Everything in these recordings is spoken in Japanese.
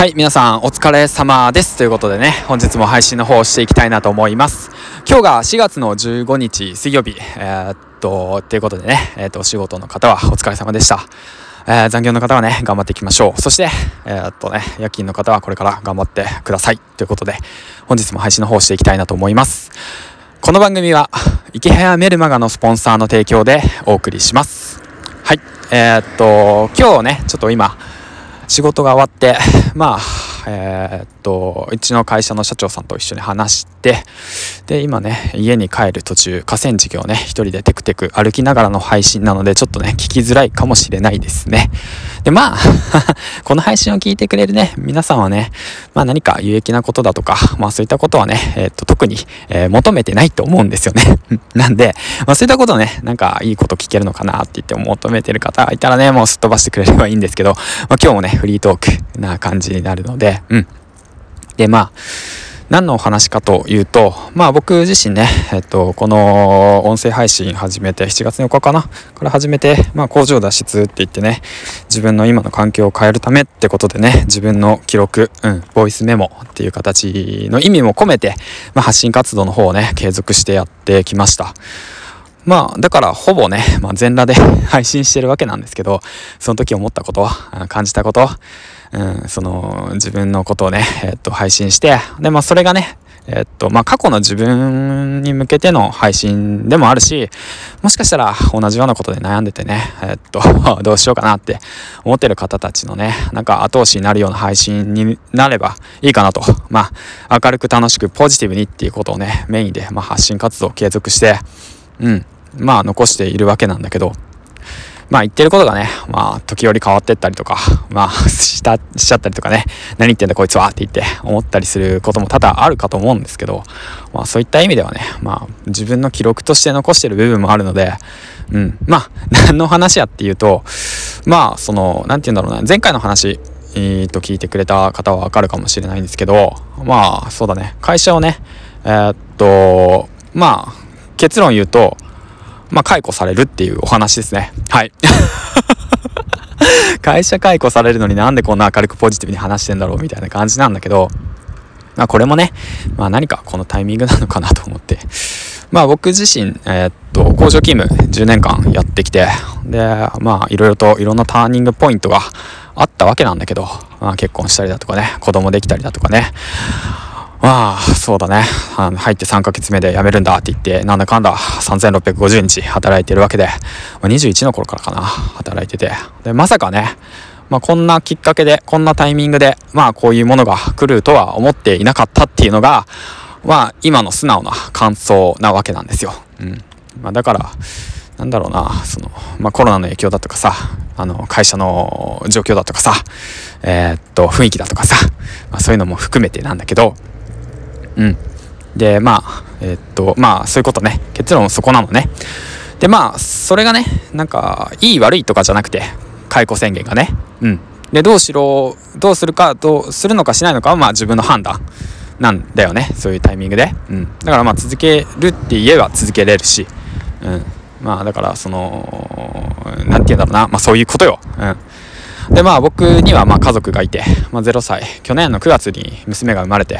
はい、皆さんお疲れ様です。ということでね、本日も配信の方をしていきたいなと思います。今日が4月の15日水曜日、えー、っと、ということでね、えー、っと、お仕事の方はお疲れ様でした。えー、残業の方はね、頑張っていきましょう。そして、えー、っとね、夜勤の方はこれから頑張ってください。ということで、本日も配信の方をしていきたいなと思います。この番組は、池早メルマガのスポンサーの提供でお送りします。はい、えー、っと、今日ね、ちょっと今、仕事が終わって、まあ、えー、っと、うちの会社の社長さんと一緒に話し、で、今ね、家に帰る途中、河川敷をね、一人でテクテク歩きながらの配信なので、ちょっとね、聞きづらいかもしれないですね。で、まあ この配信を聞いてくれるね、皆さんはね、まあ何か有益なことだとか、まあそういったことはね、えー、っと、特に、えー、求めてないと思うんですよね。なんで、まあそういったことをね、なんかいいこと聞けるのかなって言って求めてる方がいたらね、もうすっ飛ばしてくれればいいんですけど、まあ今日もね、フリートークな感じになるので、うん。で、まあ、何のお話かというと、まあ僕自身ね、えっと、この音声配信始めて、7月4日かなから始めて、まあ工場脱出って言ってね、自分の今の環境を変えるためってことでね、自分の記録、うん、ボイスメモっていう形の意味も込めて、まあ発信活動の方をね、継続してやってきました。まあ、だからほぼね、まあ、全裸で 配信してるわけなんですけど、その時思ったこと、感じたこと、うん、その自分のことをね、えっと、配信して、で、まあそれがね、えっと、まあ過去の自分に向けての配信でもあるし、もしかしたら同じようなことで悩んでてね、えっと、どうしようかなって思ってる方たちのね、なんか後押しになるような配信になればいいかなと。まあ、明るく楽しくポジティブにっていうことをね、メインで、まあ、発信活動を継続して、うん、まあ残しているわけなんだけど、まあ言ってることがね、まあ時折変わってったりとか、まあした、しちゃったりとかね、何言ってんだこいつはって言って思ったりすることも多々あるかと思うんですけど、まあそういった意味ではね、まあ自分の記録として残してる部分もあるので、うん、まあ 何の話やっていうと、まあその、なんて言うんだろうな、前回の話、えー、と聞いてくれた方はわかるかもしれないんですけど、まあそうだね、会社をね、えー、っと、まあ結論言うと、まあ、解雇されるっていうお話ですね。はい。会社解雇されるのになんでこんな明るくポジティブに話してんだろうみたいな感じなんだけど、まあこれもね、まあ何かこのタイミングなのかなと思って、まあ僕自身、えー、っと、工場勤務10年間やってきて、で、まあいろいろといろんなターニングポイントがあったわけなんだけど、まあ結婚したりだとかね、子供できたりだとかね、まあ、そうだね。あの入って3ヶ月目で辞めるんだって言って、なんだかんだ3650日働いてるわけで、ま、21の頃からかな、働いてて。で、まさかね、まあ、こんなきっかけで、こんなタイミングで、まあ、こういうものが来るとは思っていなかったっていうのが、まあ、今の素直な感想なわけなんですよ。うん。まあ、だから、なんだろうな、その、まあ、コロナの影響だとかさ、あの、会社の状況だとかさ、えー、っと、雰囲気だとかさ、まあ、そういうのも含めてなんだけど、うん。で、まあ、えー、っと、まあ、そういうことね。結論そこなのね。で、まあ、それがね、なんか、いい悪いとかじゃなくて、解雇宣言がね。うん。で、どうしろ、どうするか、どうするのかしないのかは、まあ自分の判断なんだよね。そういうタイミングで。うん。だからまあ続けるって言えば続けれるし、うん。まあだから、その、なんて言うんだろうな。まあそういうことよ。うん。で、まあ僕にはまあ家族がいて、まあ0歳、去年の9月に娘が生まれて、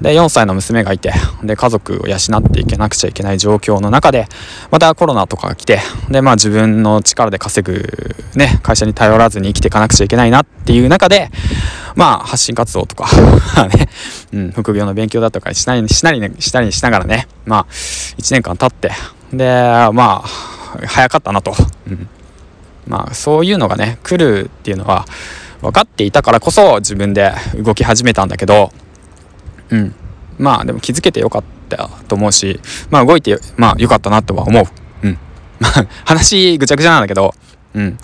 で、4歳の娘がいて、で、家族を養っていけなくちゃいけない状況の中で、またコロナとかが来て、で、まあ自分の力で稼ぐ、ね、会社に頼らずに生きていかなくちゃいけないなっていう中で、まあ発信活動とか ね、うん、副業の勉強だとかしなり、しなり、したりしながらね、まあ1年間経って、で、まあ、早かったなと。うんまあそういうのがね来るっていうのは分かっていたからこそ自分で動き始めたんだけどうんまあでも気づけてよかったと思うしまあ動いてまあよかったなとは思ううん まあ話ぐちゃぐちゃなんだけどうん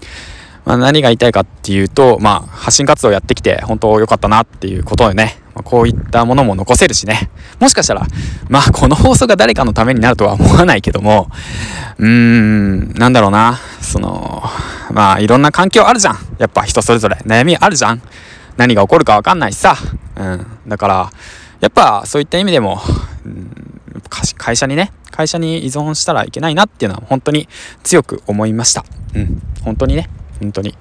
まあ、何が言いたいかっていうと、まあ、発信活動やってきて本当良かったなっていうことでね、まあ、こういったものも残せるしね、もしかしたら、まあ、この放送が誰かのためになるとは思わないけども、うーん、なんだろうな、その、まあ、いろんな環境あるじゃん。やっぱ人それぞれ悩みあるじゃん。何が起こるかわかんないしさ。うん。だから、やっぱそういった意味でも、うん、会社にね、会社に依存したらいけないなっていうのは本当に強く思いました。うん。本当にね。本当に。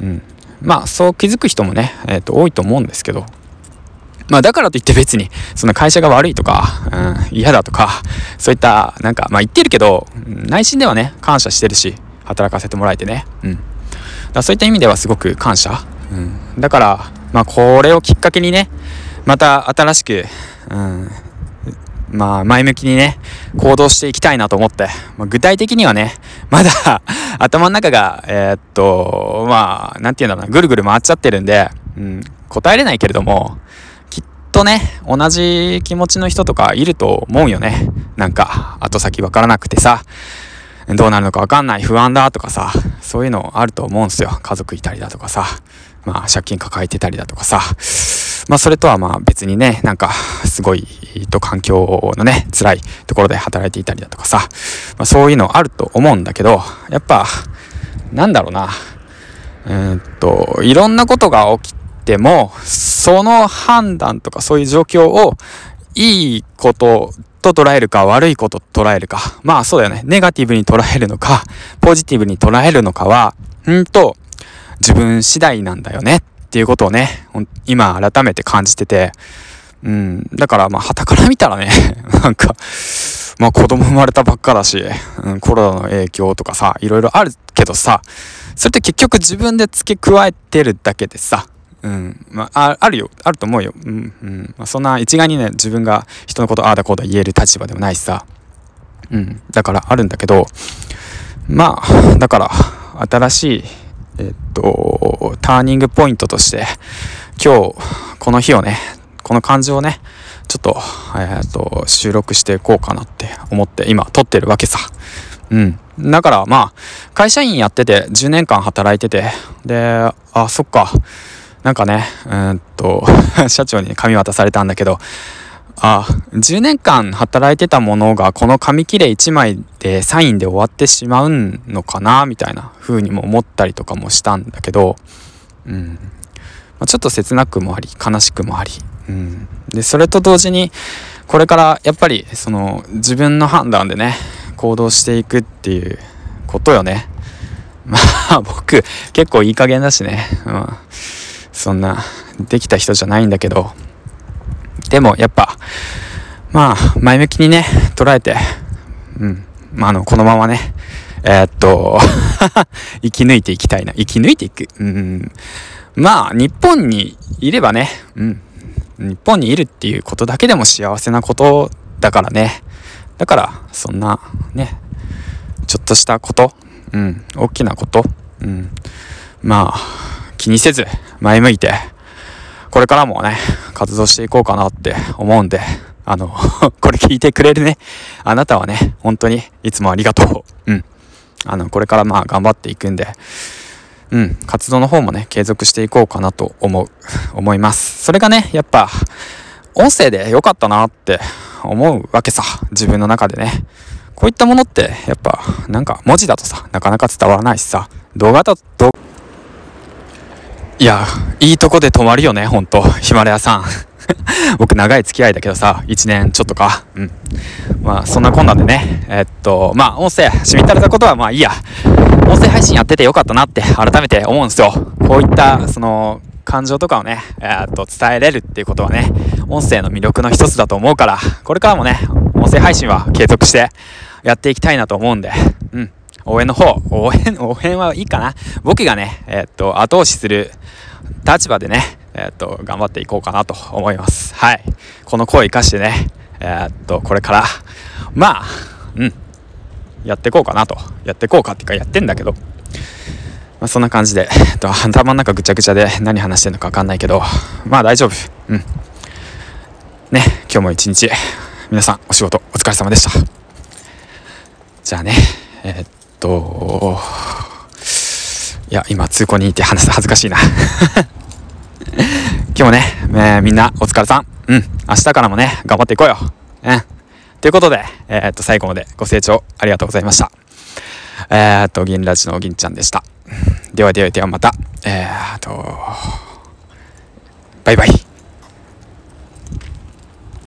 うん。まあそう気づく人もね、えっ、と多いと思うんですけど、まあだからといって別に、その会社が悪いとか、うん、嫌だとか、そういった、なんか、まあ言ってるけど、内心ではね、感謝してるし、働かせてもらえてね。うん。だそういった意味ではすごく感謝。うん。だから、まあこれをきっかけにね、また新しく、うん、まあ前向きにね、行動していきたいなと思って、まあ、具体的にはね、まだ 頭の中が、えー、っと、まあ、なんて言うんだろうな、ぐるぐる回っちゃってるんで、うん、答えれないけれども、きっとね、同じ気持ちの人とかいると思うよね。なんか、後先わからなくてさ、どうなるのかわかんない、不安だとかさ、そういうのあると思うんすよ。家族いたりだとかさ、まあ、借金抱えてたりだとかさ、まあ、それとはまあ別にね、なんか、すごい、と環境のね、辛いところで働いていたりだとかさ、まあ、そういうのあると思うんだけど、やっぱ、なんだろうな、うんと、いろんなことが起きても、その判断とかそういう状況をいいことと捉えるか悪いことと捉えるか。まあそうだよね。ネガティブに捉えるのか、ポジティブに捉えるのかは、んと、自分次第なんだよねっっていうことをね、今改めて感じてて、うん、だからまあ旗から見たらね、なんか、まあ子供生まれたばっかだし、うん、コロナの影響とかさ、いろいろあるけどさ、それって結局自分で付け加えてるだけでさ、うん。まあ、あるよ。あると思うよ。うん。うん。まあ、そんな一概にね、自分が人のことああだこうだ言える立場でもないしさ。うん。だからあるんだけど、まあ、だから、新しい、えっと、ターニングポイントとして、今日、この日をね、この感情をね、ちょっと、えっと、収録していこうかなって思って今撮ってるわけさ。うん。だからまあ、会社員やってて10年間働いてて、で、あ、そっか。なんかね、うんと、社長に紙渡されたんだけど、あ、10年間働いてたものがこの紙切れ1枚でサインで終わってしまうのかなみたいな風にも思ったりとかもしたんだけど、うん。まあ、ちょっと切なくもあり、悲しくもあり、うん。で、それと同時に、これからやっぱりその自分の判断でね、行動していくっていうことよね。まあ 僕結構いい加減だしね。うんそんなできた人じゃないんだけどでもやっぱまあ前向きにね捉えてうん。まああのこのままねえー、っと 生き抜いていきたいな。生き抜いていく。うん。まあ日本にいればねうん。日本にいるっていうことだけでも幸せなことだからね。だからそんなねちょっとしたことうん。大きなことうん。まあ気にせず前向いて、これからもね、活動していこうかなって思うんで、あの これ聞いてくれるね、あなたはね、本当にいつもありがとう。うん。あの、これからまあ頑張っていくんで、うん、活動の方もね、継続していこうかなと思う、思います。それがね、やっぱ、音声で良かったなって思うわけさ、自分の中でね。こういったものって、やっぱ、なんか文字だとさ、なかなか伝わらないしさ、動画だと、いや、いいとこで泊まるよね、ほんと。ヒマラヤさん。僕長い付き合いだけどさ、1年ちょっとか。うん。まあ、そんなこんなでね。えっと、まあ、音声、しみったれたことはまあいいや。音声配信やっててよかったなって改めて思うんですよ。こういった、その、感情とかをね、えっと、伝えれるっていうことはね、音声の魅力の一つだと思うから、これからもね、音声配信は継続してやっていきたいなと思うんで、うん。応援の方、応援、応援はいいかな。僕がね、えー、っと、後押しする立場でね、えー、っと、頑張っていこうかなと思います。はい。この声を生かしてね、え、っと、これから、まあ、うん、やっていこうかなと。やっていこうかっていうか、やってんだけど、まあ、そんな感じで、えっと、頭の中ぐちゃぐちゃで何話してんのかわかんないけど、まあ大丈夫。うん。ね、今日も一日、皆さんお仕事お疲れ様でした。じゃあね、えー、っと、いや、今通行にいて話す恥ずかしいな 今日もね、えー、みんなお疲れさん。うん。明日からもね、頑張っていこうよ。うん。ということで、えー、っと、最後までご清聴ありがとうございました。えー、っと、銀ラジの銀ちゃんでした。ではではではまた、えー、っと、バイバイ。